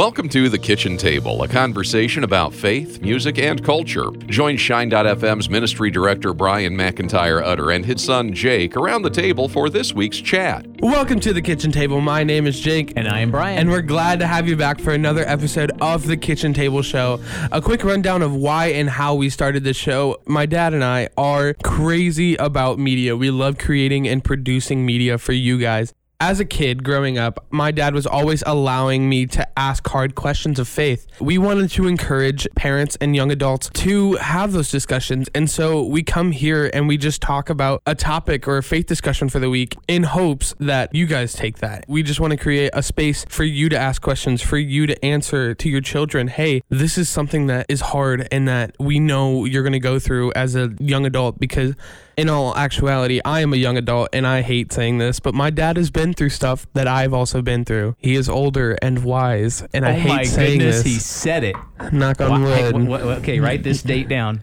Welcome to The Kitchen Table, a conversation about faith, music, and culture. Join Shine.fm's ministry director Brian McIntyre Utter and his son Jake around the table for this week's chat. Welcome to the kitchen table. My name is Jake. And I am Brian. And we're glad to have you back for another episode of the Kitchen Table Show. A quick rundown of why and how we started this show. My dad and I are crazy about media. We love creating and producing media for you guys as a kid growing up, my dad was always allowing me to ask hard questions of faith. We wanted to encourage parents and young adults to have those discussions. And so we come here and we just talk about a topic or a faith discussion for the week in hopes that you guys take that. We just want to create a space for you to ask questions, for you to answer to your children, hey, this is something that is hard and that we know you're going to go through as a young adult because in all actuality, I am a young adult and I hate saying this, but my dad has been through stuff that I've also been through. He is older and wise, and I oh hate my saying goodness, this. he said it. Knock on Wha- hey, wood. wha- wha- okay, write this date down.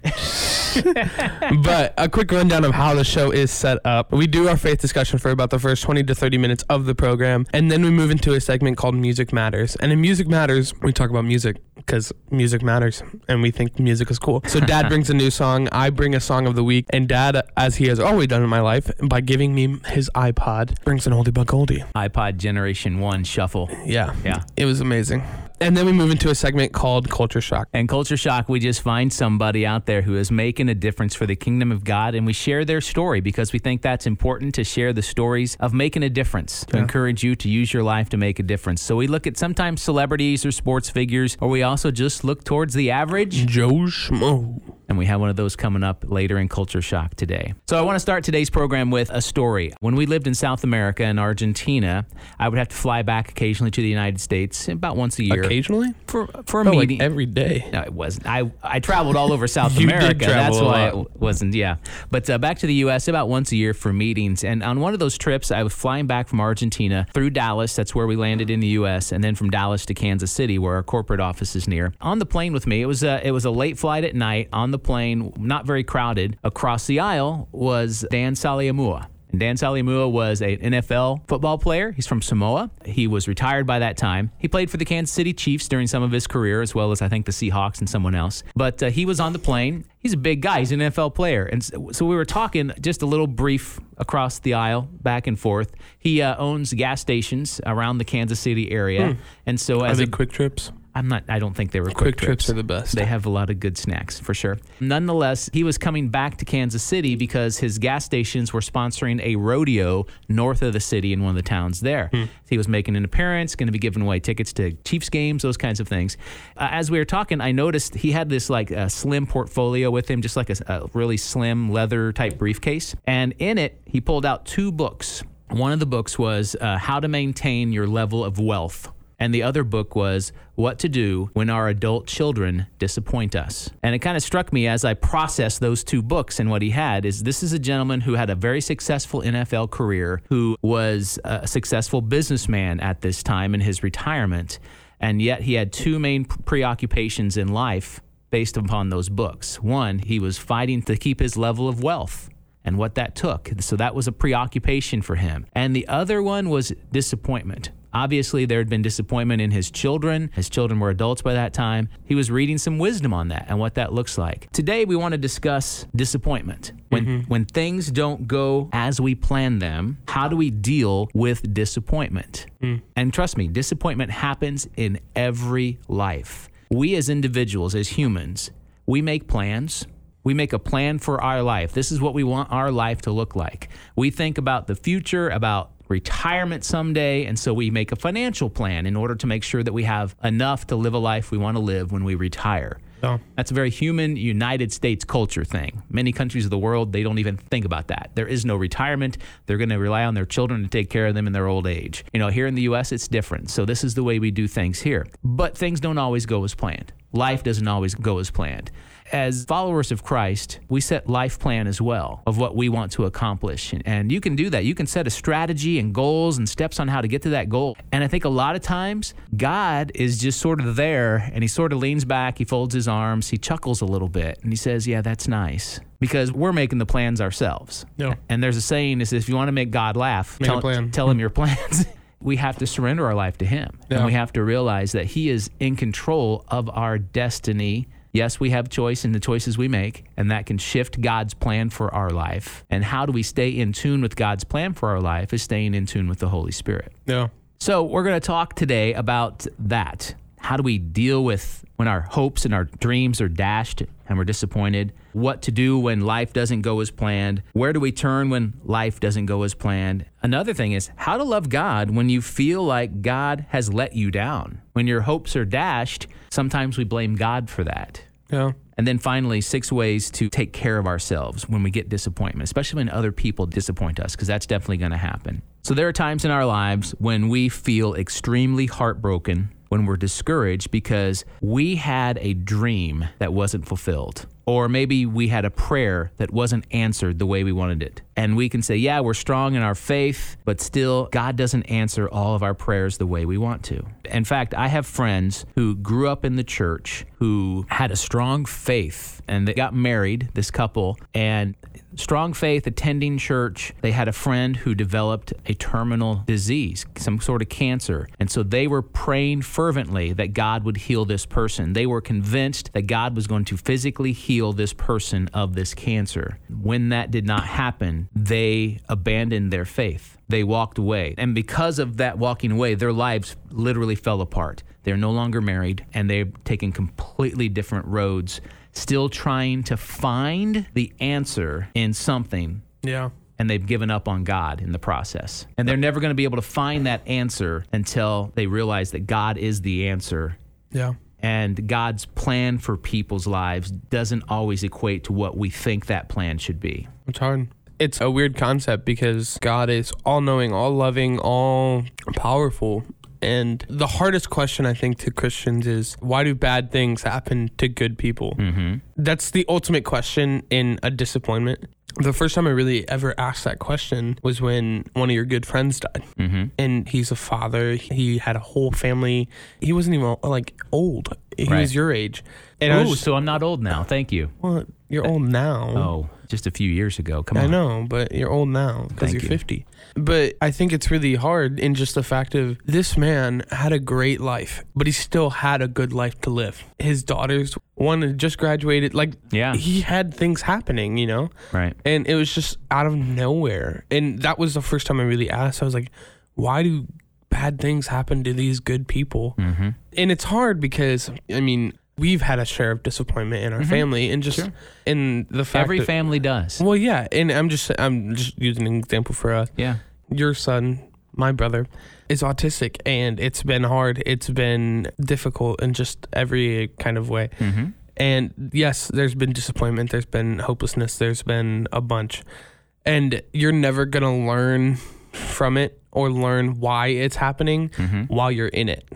but a quick rundown of how the show is set up. We do our faith discussion for about the first 20 to 30 minutes of the program, and then we move into a segment called Music Matters. And in Music Matters, we talk about music because music matters and we think music is cool. So dad brings a new song, I bring a song of the week, and dad, as he has always done in my life, by giving me his iPod, brings an oldie but goldie. iPod Generation 1 Shuffle. Yeah. Yeah. It was amazing. And then we move into a segment called Culture Shock. And Culture Shock, we just find somebody out there who is making a difference for the kingdom of God, and we share their story because we think that's important to share the stories of making a difference, to encourage you to use your life to make a difference. So we look at sometimes celebrities or sports figures, or we also just look towards the average. Joe Schmo. And we have one of those coming up later in Culture Shock today. So I want to start today's program with a story. When we lived in South America in Argentina, I would have to fly back occasionally to the United States about once a year Occasionally? for for a Oh, like every day. No, it wasn't. I, I traveled all over South America. That's why it wasn't. Yeah, but uh, back to the U.S. about once a year for meetings. And on one of those trips, I was flying back from Argentina through Dallas. That's where we landed in the U.S. And then from Dallas to Kansas City, where our corporate office is near. On the plane with me, it was a it was a late flight at night. On the plane, not very crowded. Across the aisle was Dan Saleaumua. And Dan Saleaumua was an NFL football player. He's from Samoa. He was retired by that time. He played for the Kansas City Chiefs during some of his career, as well as I think the Seahawks and someone else. But uh, he was on the plane. He's a big guy. He's an NFL player. And so, we were talking just a little brief across the aisle, back and forth. He uh, owns gas stations around the Kansas City area. And so as a QuikTrips? I'm not. I don't think they were Quick, quick, trips. are the best. they have a lot of good snacks for sure. Nonetheless, he was coming back to Kansas City because his gas stations were sponsoring a rodeo north of the city in one of the towns there. He was making an appearance, going to be giving away tickets to Chiefs games, those kinds of things. Uh, as we were talking, I noticed he had this like a slim portfolio with him, just like a, a really slim leather type briefcase, and in it he pulled out two books. One of the books was uh, How to Maintain Your Level of Wealth. And the other book was What to Do When Our Adult Children Disappoint Us. And it kind of struck me as I processed those two books and what he had is this is a gentleman who had a very successful NFL career, who was a successful businessman at this time in his retirement. And yet he had two main preoccupations in life based upon those books. One, he was fighting to keep his level of wealth and what that took. So that was a preoccupation for him. And the other one was disappointment. Obviously, there had been disappointment in his children. His children were adults by that time. He was reading some wisdom on that and what that looks like. Today, we want to discuss disappointment. When, mm-hmm. when things don't go as we plan them, how do we deal with disappointment? Hmm. And trust me, disappointment happens in every life. We as individuals, as humans, we make plans. We make a plan for our life. This is what we want our life to look like. We think about the future, about retirement someday, and so we make a financial plan in order to make sure that we have enough to live a life we want to live when we retire. Oh. That's a very human United States culture thing. Many countries of the world, they don't even think about that. There is no retirement. They're going to rely on their children to take care of them in their old age. You know, here in the US, it's different. So this is the way we do things here. But things don't always go as planned. Life doesn't always go as planned. As followers of Christ, we set life plan as well of what we want to accomplish. And, you can do that. You can set a strategy and goals and steps on how to get to that goal. And I think a lot of times God is just sort of there and he sort of leans back, he folds his arms, he chuckles a little bit, and he says, Yeah, that's nice. Because we're making the plans ourselves. Yeah. And there's a saying is if you want to make God laugh, Make tell, tell him your plans. we have to surrender our life to Him. And we have to realize that He is in control of our destiny. Yes, we have choice in the choices we make, and that can shift God's plan for our life. And how do we stay in tune with God's plan for our life is staying in tune with the Holy Spirit. Yeah. So, we're going to talk today about that. How do we deal with when our hopes and our dreams are dashed and we're disappointed? What to do when life doesn't go as planned? Where do we turn when life doesn't go as planned? Another thing is how to love God when you feel like God has let you down. When your hopes are dashed, sometimes we blame God for that. Yeah. And then finally, six ways to take care of ourselves when we get disappointment, especially when other people disappoint us, because that's definitely going to happen. So there are times in our lives when we feel extremely heartbroken, when we're discouraged because we had a dream that wasn't fulfilled. Or maybe we had a prayer that wasn't answered the way we wanted it. And we can say, yeah, we're strong in our faith, but still, God doesn't answer all of our prayers the way we want to. In fact, I have friends who grew up in the church who had a strong faith and they got married, this couple, and strong faith, attending church. They had a friend who developed a terminal disease, some sort of cancer. And so they were praying fervently that God would heal this person. They were convinced that God was going to physically heal this person of this cancer. When that did not happen, they abandoned their faith. They walked away. And because of that walking away, their lives literally fell apart. They're no longer married and they've taken completely different roads still trying to find the answer in something Yeah. and they've given up on God in the process. And they're never going to be able to find that answer until they realize that God is the answer. Yeah. And God's plan for people's lives doesn't always equate to what we think that plan should be. It's hard. It's a weird concept because God is all knowing, all loving, all powerful. And the hardest question I think to Christians is why do bad things happen to good people? Mm-hmm. That's the ultimate question in a disappointment. The first time I really ever asked that question was when one of your good friends died. Mm-hmm. And he's a father. He had a whole family. He wasn't even like old. He Right. was your age. And Oh, so I'm not old now. Thank you. well, you're old now. Oh, just a few years ago. Come on. I know, but you're old now because you're you. 50. But I think it's really hard in just the fact of this man had a great life, but he still had a good life to live. His daughters, one just graduated, like Yeah. he had things happening, you know, Right. and it was just out of nowhere. And that was the first time I really asked. I was like, why do bad things happen to these good people? Mm-hmm. and it's hard because I mean we've had a share of disappointment in our family, and just Sure. in the fact Every that, family does. well, yeah, and I'm just I'm just using an example for us. Yeah. Your son, my brother, is autistic, and it's been hard. It's been difficult in just every kind of way. Mm-hmm. And yes, there's been disappointment. There's been hopelessness. There's been a bunch, and you're never gonna learn from it or learn why it's happening Mm-hmm. while you're in it,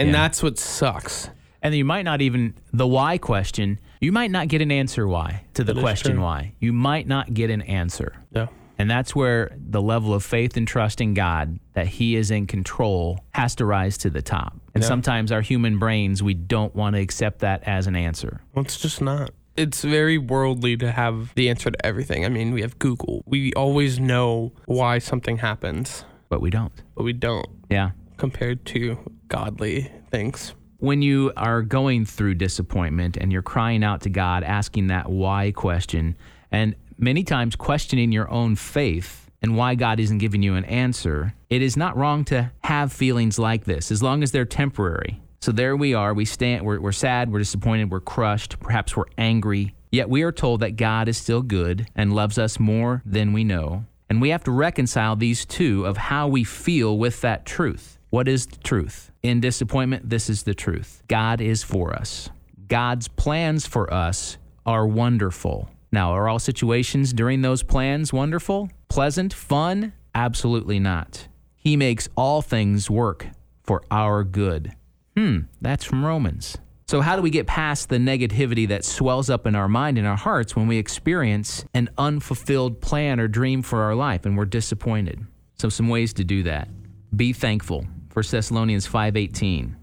and Yeah. that's what sucks. And you might not even the why question. You might not get an answer why to the That question why. You might not get an answer. Yeah. And that's where the level of faith and trust in God that He is in control has to rise to the top. And Yeah. sometimes our human brains, we don't want to accept that as an answer. Well, it's just not. It's very worldly to have the answer to everything. I mean, we have Google. We always know why something happens, But we don't. but we don't Yeah. compared to godly things. When you are going through disappointment and you're crying out to God, asking that why question, and many times questioning your own faith and why God isn't giving you an answer, it is not wrong to have feelings like this as long as they're temporary. So there we are. We stand. We're, we're sad. We're disappointed. We're crushed. Perhaps we're angry. Yet we are told that God is still good and loves us more than we know. And we have to reconcile these two of how we feel with that truth. What is the truth? In disappointment, this is the truth. God is for us. God's plans for us are wonderful. Now, are all situations during those plans wonderful, pleasant, fun? Absolutely not. He makes all things work for our good. Hmm, that's from Romans. So, how do we get past the negativity that swells up in our mind and our hearts when we experience an unfulfilled plan or dream for our life and we're disappointed? So, some ways to do that. Be thankful. 1 Thessalonians 5:18.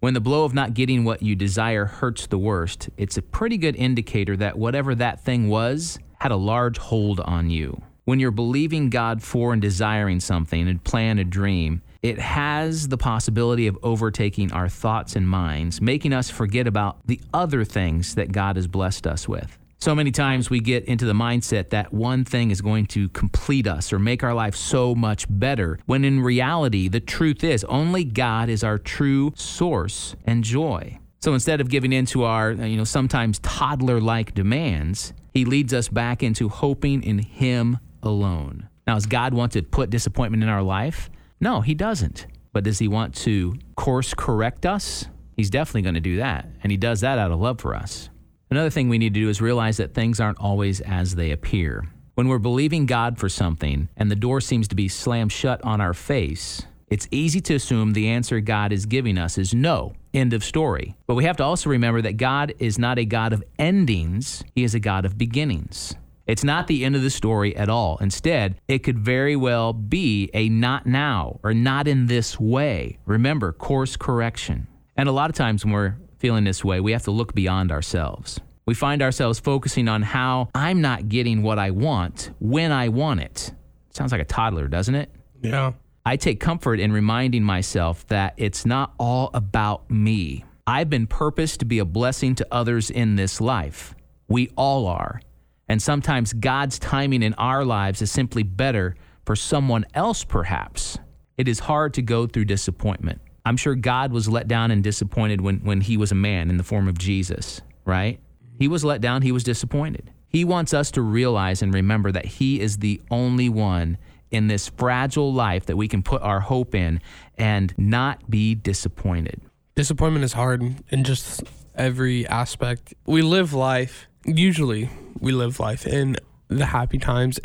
When the blow of not getting what you desire hurts the worst, it's a pretty good indicator that whatever that thing was had a large hold on you. When you're believing God for and desiring something and plan a dream, it has the possibility of overtaking our thoughts and minds, making us forget about the other things that God has blessed us with. So many times we get into the mindset that one thing is going to complete us or make our life so much better, when in reality, the truth is only God is our true source and joy. So instead of giving in to our, uh, you know, sometimes toddler like demands, he leads us back into hoping in Him alone. Now, does God want to put disappointment in our life? No, He doesn't. But does He want to course correct us? He's definitely going to do that. And He does that out of love for us. Another thing we need to do is realize that things aren't always as they appear. When we're believing God for something and the door seems to be slammed shut on our face, it's easy to assume the answer God is giving us is no. End of story. But we have to also remember that God is not a God of endings, He is a God of beginnings. It's not the end of the story at all. Instead, it could very well be a not now or not in this way. Remember, course correction. And a lot of times when we're feeling this way, we have to look beyond ourselves. We find ourselves focusing on how I'm not getting what I want when I want it. Sounds like a toddler, doesn't it? Yeah. I take comfort in reminding myself that it's not all about me. I've been purposed to be a blessing to others in this life. We all are. And sometimes God's timing in our lives is simply better for someone else, perhaps. It is hard to go through disappointment. I'm sure God was let down and disappointed when, when he was a man in the form of Jesus, right? He was let down, he was disappointed. He wants us to realize and remember that he is the only one in this fragile life that we can put our hope in and not be disappointed. Disappointment is hard in just every aspect. We live life, usually, we live life in the happy times.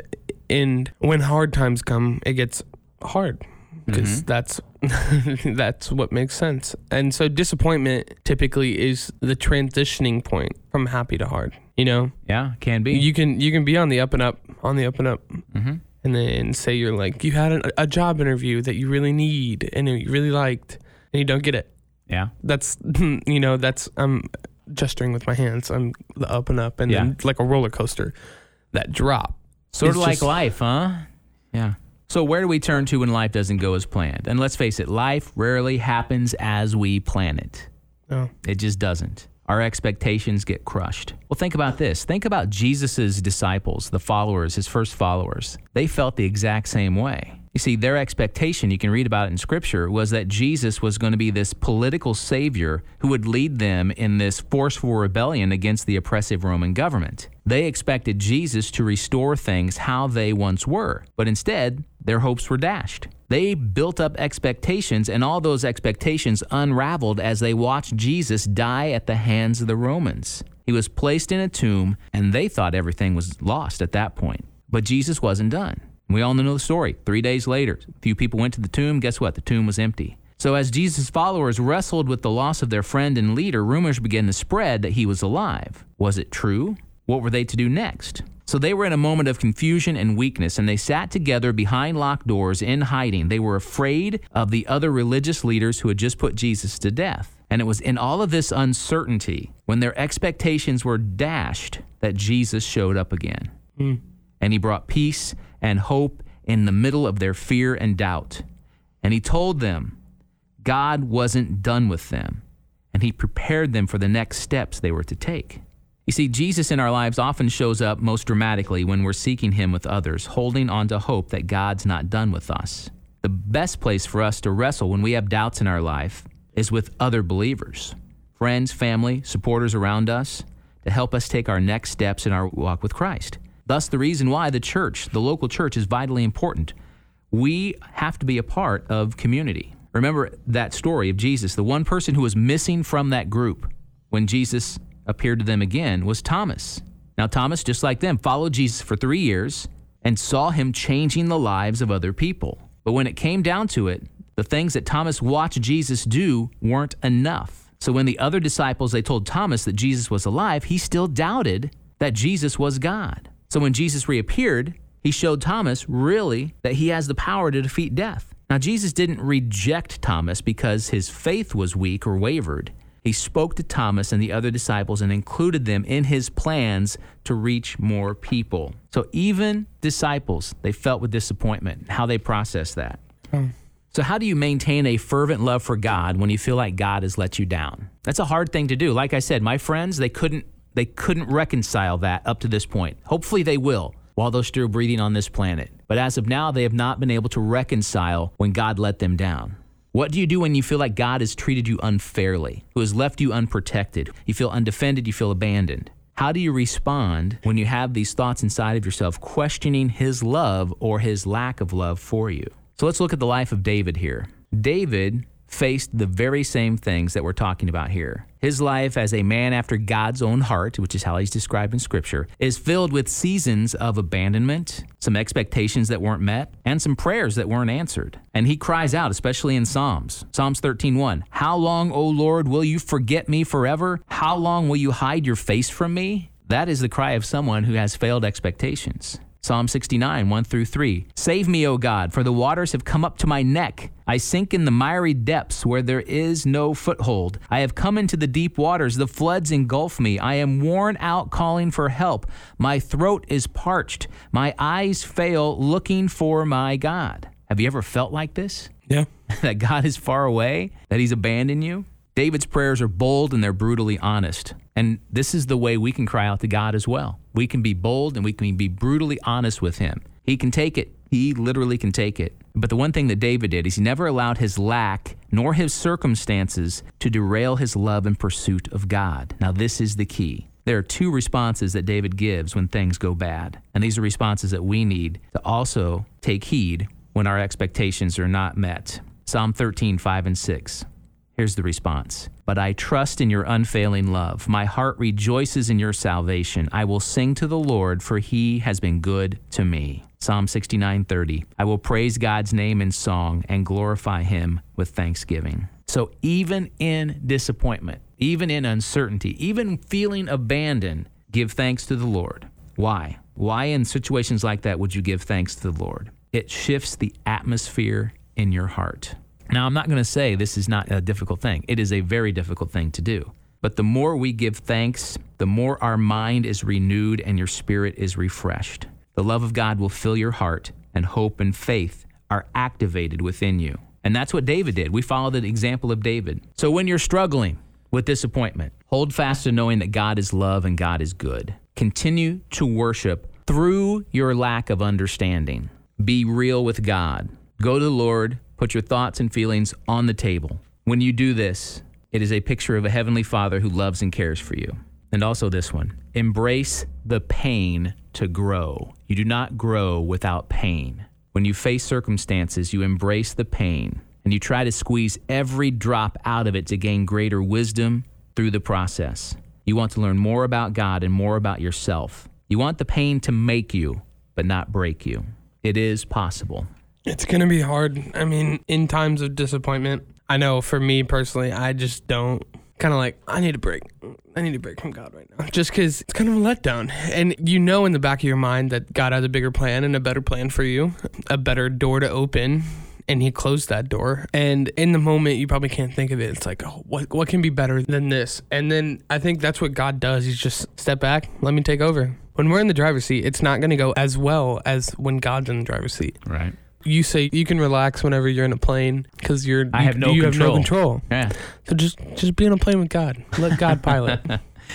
And when hard times come, it gets hard because that's that's what makes sense. And so disappointment typically is the transitioning point from happy to hard. You know, Yeah, can be. you can you can be on the up and up, on the up and up, Mhm. and then say you're like you had a, a job interview that you really need and you really liked, and you don't get it. yeah. That's you know that's I'm gesturing with my hands. I'm the up and up, and Yeah. then like a roller coaster, that drop. Sort of like just- life, huh? Yeah. So, where do we turn to when life doesn't go as planned? And let's face it, life rarely happens as we plan it. Oh, It just doesn't. Our expectations get crushed. Well, think about this. Think about Jesus' disciples, the followers, his first followers. They felt the exact same way. You see, their expectation, you can read about it in Scripture, was that Jesus was going to be this political savior who would lead them in this forceful rebellion against the oppressive Roman government. They expected Jesus to restore things how they once were, but instead, their hopes were dashed. They built up expectations, and all those expectations unraveled as they watched Jesus die at the hands of the Romans. He was placed in a tomb, and they thought everything was lost at that point. But Jesus wasn't done. We all know the story. Three days later, a few people went to the tomb. Guess what? The tomb was empty. So, as Jesus' followers wrestled with the loss of their friend and leader, rumors began to spread that he was alive. Was it true? What were they to do next? So they were in a moment of confusion and weakness, and they sat together behind locked doors in hiding. They were afraid of the other religious leaders who had just put Jesus to death. And it was in all of this uncertainty, when their expectations were dashed, that Jesus showed up again. Hmm. And he brought peace and hope in the middle of their fear and doubt. And he told them God wasn't done with them, and he prepared them for the next steps they were to take. You see, Jesus in our lives often shows up most dramatically when we're seeking him with others, holding on to hope that God's not done with us. The best place for us to wrestle when we have doubts in our life is with other believers, friends, family, supporters around us, to help us take our next steps in our walk with Christ. Thus, the reason why the church, the local church, is vitally important. We have to be a part of community. Remember that story of Jesus. The one person who was missing from that group when Jesus appeared to them again was Thomas. Now, Thomas, just like them, followed Jesus for three years and saw him changing the lives of other people. But when it came down to it, the things that Thomas watched Jesus do weren't enough. So when the other disciples they told Thomas that Jesus was alive, he still doubted that Jesus was God. So when Jesus reappeared, he showed Thomas really that he has the power to defeat death. Now Jesus didn't reject Thomas because his faith was weak or wavered. He spoke to Thomas and the other disciples and included them in his plans to reach more people. So even disciples, they felt with disappointment. How they processed that. Hmm. So, how do you maintain a fervent love for God when you feel like God has let you down? That's a hard thing to do. Like I said, my friends, they couldn't they couldn't reconcile that up to this point. Hopefully they will while they're still breathing on this planet. But as of now, they have not been able to reconcile when God let them down. What do you do when you feel like God has treated you unfairly, who has left you unprotected? You feel undefended, you feel abandoned. How do you respond when you have these thoughts inside of yourself questioning his love or his lack of love for you? So let's look at the life of David here. David faced the very same things that we're talking about here. His life as a man after God's own heart, which is how he's described in Scripture, is filled with seasons of abandonment, some expectations that weren't met, and some prayers that weren't answered. And he cries out, especially in Psalms. Psalms 13:1, "How long, O Lord, will you forget me forever? How long will you hide your face from me?" That is the cry of someone who has failed expectations. Psalm 69, 1 through 3. Save me, O God, for the waters have come up to my neck. I sink in the miry depths where there is no foothold. I have come into the deep waters. The floods engulf me. I am worn out calling for help. My throat is parched. My eyes fail looking for my God. Have you ever felt like this? Yeah. that God is far away? That He's abandoned you? David's prayers are bold and they're brutally honest. And this is the way we can cry out to God as well. We can be bold and we can be brutally honest with Him. He can take it. He literally can take it. But the one thing that David did is he never allowed his lack nor his circumstances to derail his love and pursuit of God. Now, this is the key. There are two responses that David gives when things go bad. And these are responses that we need to also take heed when our expectations are not met. Psalm 13, 5 and 6. Here's the response. But I trust in your unfailing love. My heart rejoices in your salvation. I will sing to the Lord, for he has been good to me. Psalm 69:30. I will praise God's name in song and glorify him with thanksgiving. So even in disappointment, even in uncertainty, even feeling abandoned, give thanks to the Lord. Why? Why in situations like that would you give thanks to the Lord? It shifts the atmosphere in your heart. Now, I'm not going to say this is not a difficult thing. It is a very difficult thing to do. But the more we give thanks, the more our mind is renewed and your spirit is refreshed. The love of God will fill your heart, and hope and faith are activated within you. And that's what David did. We follow the example of David. So when you're struggling with disappointment, hold fast to knowing that God is love and God is good. Continue to worship through your lack of understanding. Be real with God. Go to the Lord Put your thoughts and feelings on the table. When you do this, it is a picture of a heavenly Father who loves and cares for you. And also this one embrace the pain to grow. You do not grow without pain. When you face circumstances, you embrace the pain and you try to squeeze every drop out of it to gain greater wisdom through the process. You want to learn more about God and more about yourself. You want the pain to make you, but not break you. It is possible. It's going to be hard. I mean, in times of disappointment, I know for me personally, I just don't kind of like, I need a break. I need a break from God right now. Just because it's kind of a letdown. And you know in the back of your mind that God has a bigger plan and a better plan for you, a better door to open. And he closed that door. And in the moment, you probably can't think of it. It's like, oh, what, what can be better than this? And then I think that's what God does. He's just step back, let me take over. When we're in the driver's seat, it's not going to go as well as when God's in the driver's seat. Right you say you can relax whenever you're in a plane because you're I you, have no you control. have no control. Yeah, So just just be on a plane with God. Let God pilot.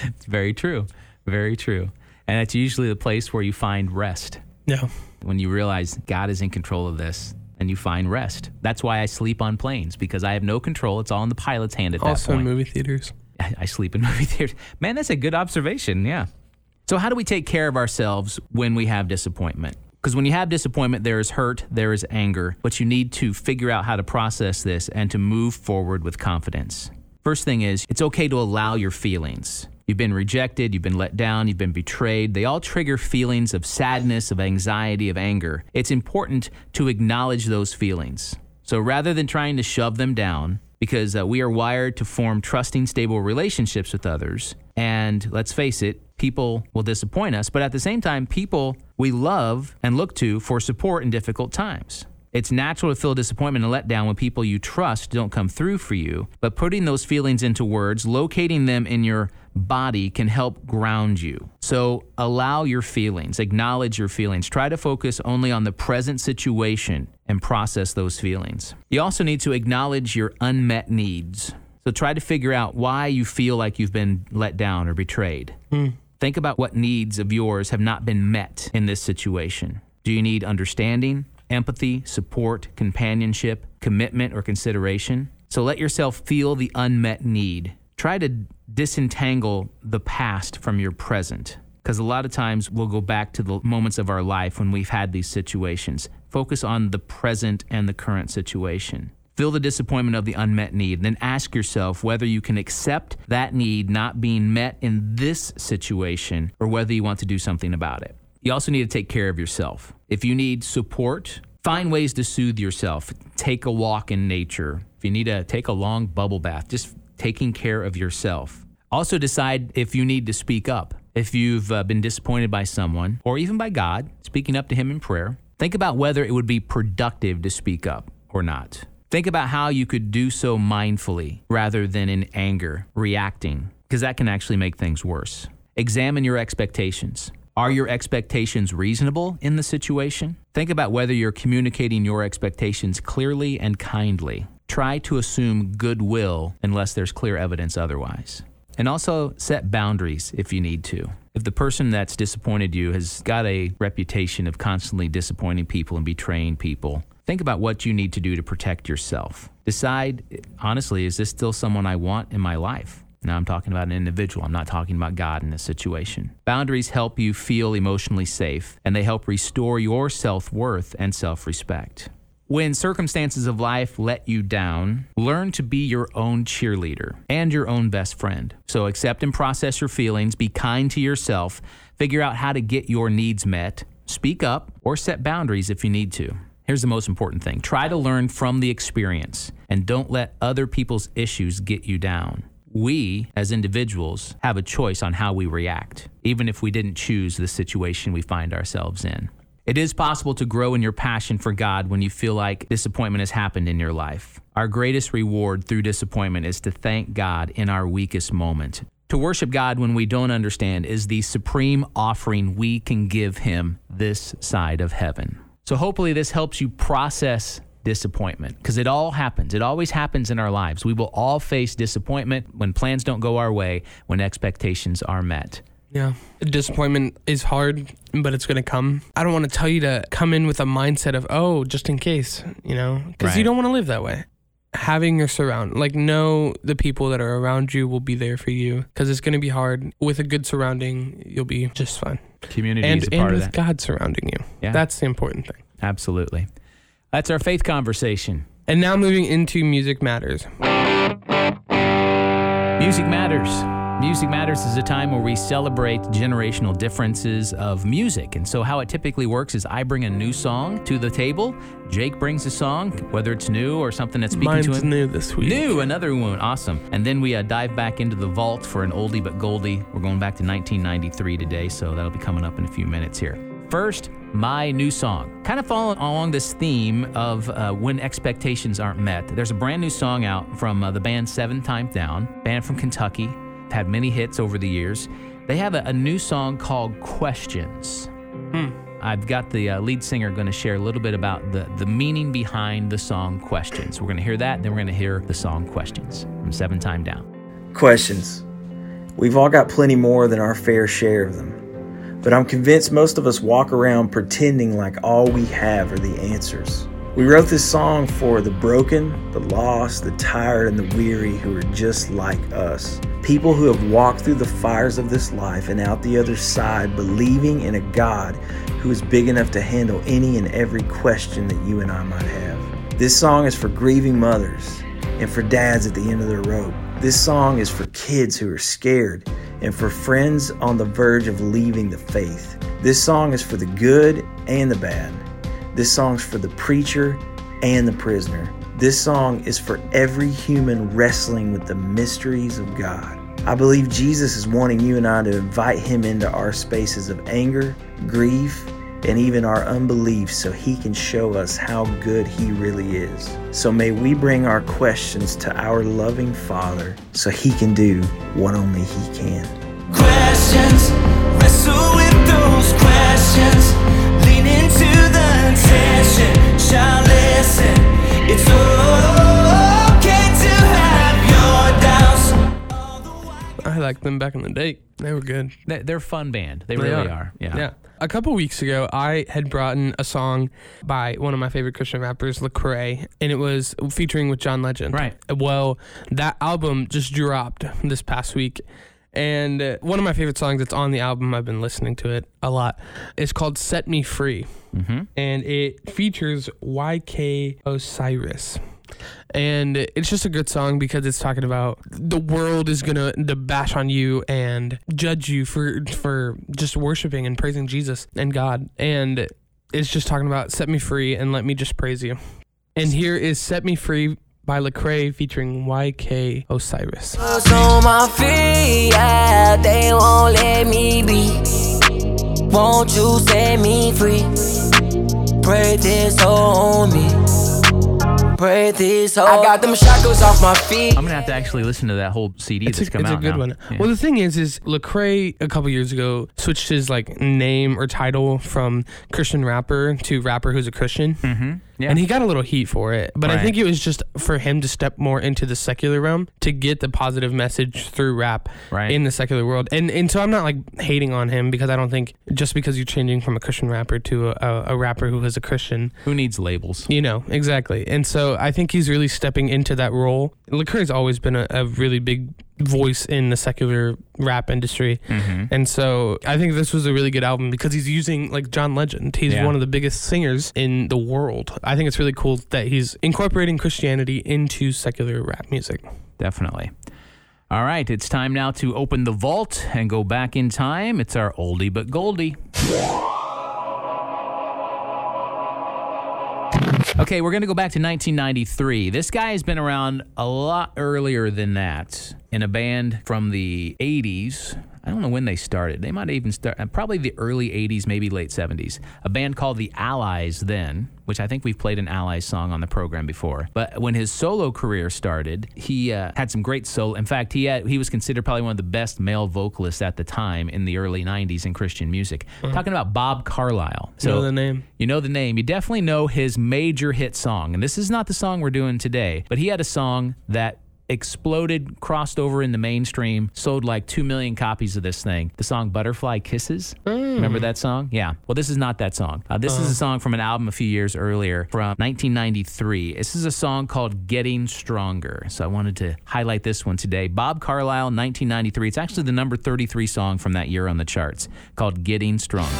it's very true. Very true. And it's usually the place where you find rest. yeah. When you realize God is in control of this and you find rest. That's why I sleep on planes because I have no control. It's all in the pilot's hand at Also that in point. movie theaters. I I sleep in movie theaters. Man, that's a good observation. Yeah. So, how do we take care of ourselves when we have disappointment? Because when you have disappointment, there is hurt, there is anger, but you need to figure out how to process this and to move forward with confidence. First thing is, it's okay to allow your feelings. You've been rejected, you've been let down, you've been betrayed. They all trigger feelings of sadness, of anxiety, of anger. It's important to acknowledge those feelings. So rather than trying to shove them down, because uh, we are wired to form trusting, stable relationships with others. And let's face it, people will disappoint us, but at the same time, people we love and look to for support in difficult times. It's natural to feel disappointment and letdown when people you trust don't come through for you, but putting those feelings into words, locating them in your body can help ground you. So allow your feelings, acknowledge your feelings. Try to focus only on the present situation and process those feelings. You also need to acknowledge your unmet needs. So try to figure out why you feel like you've been let down or betrayed. Hmm. Think about what needs of yours have not been met in this situation. Do you need understanding, empathy, support, companionship, commitment, or consideration? So let yourself feel the unmet need. Try to disentangle the past from your present. Because a lot of times we'll go back to the moments of our life when we've had these situations. Focus on the present and the current situation. Feel the disappointment of the unmet need. Then ask yourself whether you can accept that need not being met in this situation or whether you want to do something about it. You also need to take care of yourself. If you need support, find ways to soothe yourself. Take a walk in nature. If you need to take a long bubble bath, just taking care of yourself. Also, decide if you need to speak up. If you've uh, been disappointed by someone or even by God, speaking up to Him in prayer, think about whether it would be productive to speak up or not. Think about how you could do so mindfully rather than in anger, reacting, because that can actually make things worse. Examine your expectations. Are your expectations reasonable in the situation? Think about whether you're communicating your expectations clearly and kindly. Try to assume goodwill unless there's clear evidence otherwise. And also set boundaries if you need to. If the person that's disappointed you has got a reputation of constantly disappointing people and betraying people, think about what you need to do to protect yourself. Decide, honestly, is this still someone I want in my life? Now I'm talking about an individual. I'm not talking about God in this situation. Boundaries help you feel emotionally safe and they help restore your self worth and self respect. When circumstances of life let you down, learn to be your own cheerleader and your own best friend. So accept and process your feelings, be kind to yourself, figure out how to get your needs met, speak up, or set boundaries if you need to. Here's the most important thing try to learn from the experience and don't let other people's issues get you down. We, as individuals, have a choice on how we react, even if we didn't choose the situation we find ourselves in. It is possible to grow in your passion for God when you feel like disappointment has happened in your life. Our greatest reward through disappointment is to thank God in our weakest moment. To worship God when we don't understand is the supreme offering we can give Him this side of heaven. So, hopefully, this helps you process disappointment because it all happens. It always happens in our lives. We will all face disappointment when plans don't go our way, when expectations are met. Yeah. Disappointment is hard, but it's going to come. I don't want to tell you to come in with a mindset of, oh, just in case, you know, because you don't want to live that way. Having your surround, like, know the people that are around you will be there for you because it's going to be hard. With a good surrounding, you'll be just fine. Community And, is a and with that. God surrounding you. Yeah. That's the important thing. Absolutely. That's our faith conversation. And now moving into Music Matters. Music Matters. Music Matters is a time where we celebrate generational differences of music. And so, how it typically works is I bring a new song to the table. Jake brings a song, whether it's new or something that's speaking Mine's to him. new this week. New, another one. Awesome. And then we uh, dive back into the vault for an oldie but goldie. We're going back to 1993 today, so that'll be coming up in a few minutes here. First, my new song. Kind of following along this theme of uh, when expectations aren't met. There's a brand new song out from uh, the band Seventh Time Down, band from Kentucky. Had many hits over the years. They have a, a new song called Questions. I've got the uh, lead singer going to share a little bit about the, the meaning behind the song Questions. We're going to hear that, then we're going to hear the song Questions from Seventh Time Down. Questions. We've all got plenty more than our fair share of them. But I'm convinced most of us walk around pretending like all we have are the answers. We wrote this song for the broken, the lost, the tired, and the weary who are just like us. People who have walked through the fires of this life and out the other side, believing in a God who is big enough to handle any and every question that you and I might have. This song is for grieving mothers and for dads at the end of their rope. This song is for kids who are scared and for friends on the verge of leaving the faith. This song is for the good and the bad. This song's for the preacher and the prisoner. This song is for every human wrestling with the mysteries of God. I believe Jesus is wanting you and I to invite him into our spaces of anger, grief, and even our unbelief so He can show us how good He really is. So may we bring our questions to our loving Father so He can do what only He can. Questions, wrestle with those questions. Lean into the tension, shall listen. It's okay to have your doubts. I liked them back in the day. They were good. They- They're a fun band. They They really are. Yeah. Yeah. A couple weeks ago, I had brought in a song by one of my favorite Christian rappers, Lecrae, and it was featuring with John Legend. Right. Well, that album just dropped this past week. And uh, one of my favorite songs that's on the album, I've been listening to it a lot, is called Set Me Free. Mm-hmm. And it features YK Osiris. And it's just a good song because it's talking about the world is gonna to bash on you and judge you for for just worshiping and praising Jesus and God. And it's just talking about set me free and let me just praise you. And here is Set Me Free by Lecrae featuring YK Osiris. On my feet, yeah, they won't let me be. Won't you set me free? Pray this on me. Pray this I got them shackles off my feet. I'm gonna have to actually listen to that whole CD It's, a, that's come it's a out good now. one. Yeah. Well, the thing is, is Lecrae a couple years ago switched his like name or title from Christian rapper to rapper who's a Christian. mm-hmm. Yeah. And he got a little heat for it. But I think it was just for him to step more into the secular realm to get the positive message through rap Right. in the secular world. And and so I'm not like hating on him because I don't think just because you're changing from a Christian rapper to a, a, a rapper who is a Christian, Who needs labels? you know, exactly. And so I think he's really stepping into that role. Lecrae's always been a, a really big voice in the secular rap industry. Mm-hmm. And so I think this was a really good album because he's using like John Legend. He's Yeah. one of the biggest singers in the world. I think it's really cool that he's incorporating Christianity into secular rap music. Definitely. All right, it's time now to open the vault and go back in time. It's our oldie but goldie. Okay, we're going to go back to 1993. This guy has been around a lot earlier than that in a band from the 80s. I don't know when they started. They might even start uh, probably the early 80s, maybe late 70s. A band called the Allies then, which I think we've played an Allies song on the program before. But when his solo career started, he uh, had some great solo. In fact, he had, he was considered probably one of the best male vocalists at the time in the early 90s in Christian music. Talking about Bob Carlisle. know the name? You know the name. You definitely know his major hit song. And this is not the song we're doing today, but he had a song that exploded, crossed over in the mainstream, sold like 2 million copies of this thing. The song Butterfly Kisses. Remember that song? Yeah. Well, this is not that song. Uh, this is a song from an album a few years earlier from 1993. This is a song called Getting Stronger. So I wanted to highlight this one today. Bob Carlisle, 1993. It's actually the number 33 song from that year on the charts called Getting Stronger.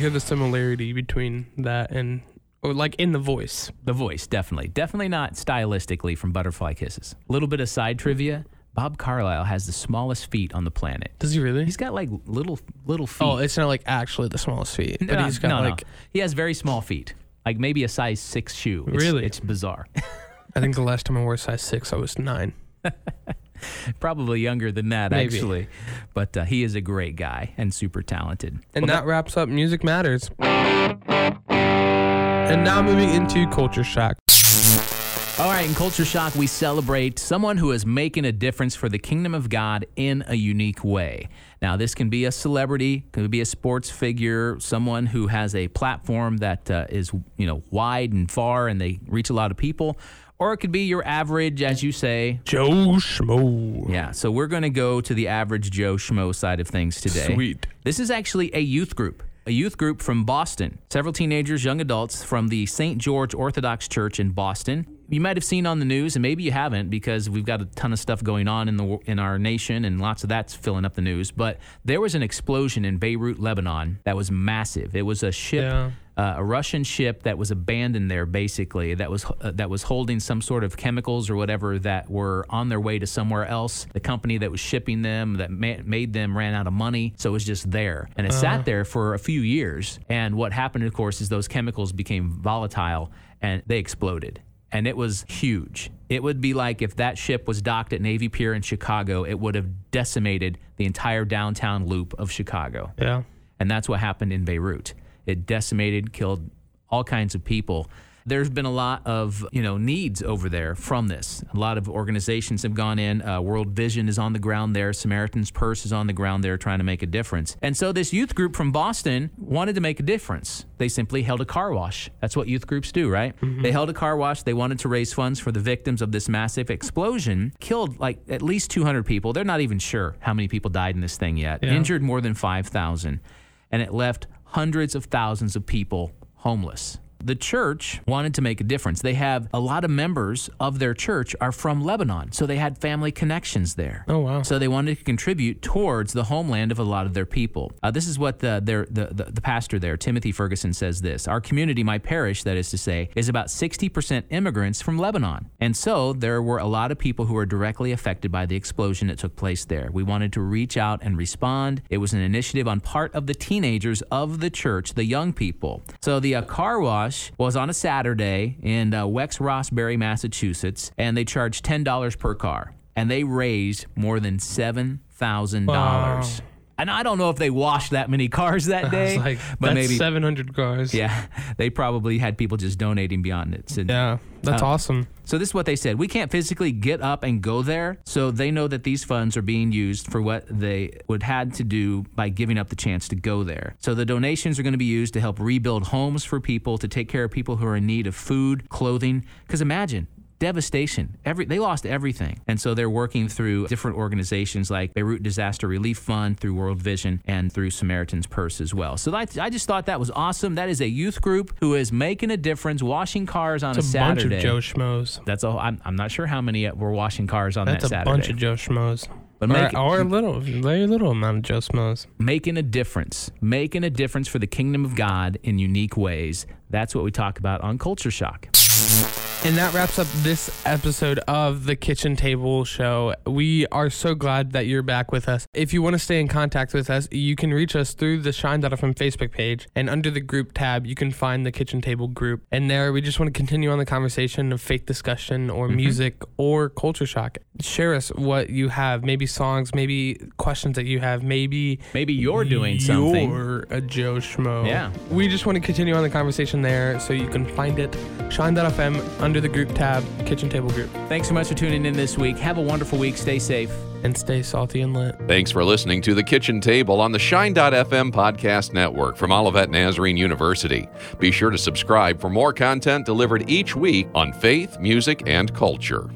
Hear the similarity between that and or like in the voice. The voice, definitely. Definitely not stylistically from Butterfly Kisses. A little bit of side trivia. Bob Carlisle has the smallest feet on the planet. Does he really? He's got like little little feet. oh, it's not like actually the smallest feet, but No, he's got no, no. like He has very small feet. Like maybe a size six shoe. It's, Really? It's bizarre. I think the last time I wore a size six, I was nine. Probably younger than that, Maybe. actually. But uh, he is a great guy and super talented. And Well, that wraps up Music Matters. And now moving into Culture Shock. All right, in Culture Shock, we celebrate someone who is making a difference for the kingdom of God in a unique way. Now, this can be a celebrity, could be a sports figure, someone who has a platform that uh, is, you know, wide and far, and they reach a lot of people, or it could be your average, as you say. Joe Schmo. Yeah, so we're going to go to the average Joe Schmo side of things today. Sweet. This is actually a youth group. A youth group from Boston. Several teenagers, young adults from the St. George Orthodox Church in Boston. You might have seen on the news, and maybe you haven't, because we've got a ton of stuff going on in the in our nation, and lots of that's filling up the news. But there was an explosion in Beirut, Lebanon, that was massive. It was a ship Yeah. Uh, a Russian ship that was abandoned there, basically that was uh, that was holding some sort of chemicals or whatever that were on their way to somewhere else. The company that was shipping them, that ma- made them, ran out of money, so it was just there, and it sat there for a few years. And what happened, of course, is those chemicals became volatile and they exploded. and it was huge. It would be like if that ship was docked at Navy Pier in Chicago, it would have decimated the entire downtown loop of Chicago. Yeah. And that's what happened in Beirut. It decimated, killed all kinds of people. There's been a lot of you know needs over there from this. A lot of organizations have gone in. Uh, World Vision is on the ground there. Samaritan's Purse is on the ground there, trying to make a difference. And so this youth group from Boston wanted to make a difference. They simply held a car wash. That's what youth groups do, right? They held a car wash. They wanted to raise funds for the victims of this massive explosion. Killed like at least 200 people. They're not even sure how many people died in this thing yet. Yeah. Injured more than 5,000, and it left hundreds of thousands of people homeless. The church wanted to make a difference. They have a lot of members of their church are from Lebanon, so they had family connections there. Oh, wow. So they wanted to contribute towards the homeland of a lot of their people. Uh, this is what the, their, the, the the pastor there, Timothy Ferguson, says. This our community, my parish, that is to say, is about 60% immigrants from Lebanon, and so there were a lot of people who were directly affected by the explosion that took place there. We wanted to reach out and respond. It was an initiative on part of the teenagers of the church, the young people. So the uh, car wash was on a Saturday in uh, West Roxbury, Massachusetts, and they charged $10 per car. And they raised more than $7,000. Wow. And I don't know if they washed that many cars that day, like, but that's maybe 700 cars. yeah, they probably had people just donating beyond it. So, Yeah. That's Uh, awesome. so this is what they said. We can't physically get up and go there, so they know that these funds are being used for what they would had to do by giving up the chance to go there. So the donations are going to be used to help rebuild homes for people, to take care of people who are in need of food, clothing. Because imagine devastation. Every they lost everything, and so they're working through different organizations like Beirut Disaster Relief Fund, through World Vision, and through Samaritan's Purse as well. So I, I just thought that was awesome. That is a youth group who is making a difference, washing cars on It's a a bunch Saturday. of Joe Schmoes. That's all. I'm, I'm not sure how many were washing cars on That's that a bunch of Joe Schmoes. But or, make- or a little, very little amount of Joe Schmoes. making a difference, making a difference for the kingdom of God in unique ways. That's what we talk about on Culture Shock. And that wraps up this episode of the Kitchen Table Show. We are so glad that you're back with us. If you want to stay in contact with us, you can reach us through the Shine.fm Facebook page. And under the group tab, you can find the Kitchen Table group. And there, we just want to continue on the conversation of faith discussion or mm-hmm. music or culture shock. Share us what you have, maybe songs, maybe questions that you have, maybe Maybe you're doing something. You're a Joe Schmo. Yeah. We just want to continue on the conversation there, so you can find it. Shine.fm under the group tab, Kitchen Table Group, Thanks so much for tuning in this week. Have a wonderful week. Stay safe. and stay salty and lit. Thanks for listening to The Kitchen Table on the Shine.fm podcast network from Olivet Nazarene University. Be sure to subscribe for more content delivered each week on faith, music, and culture.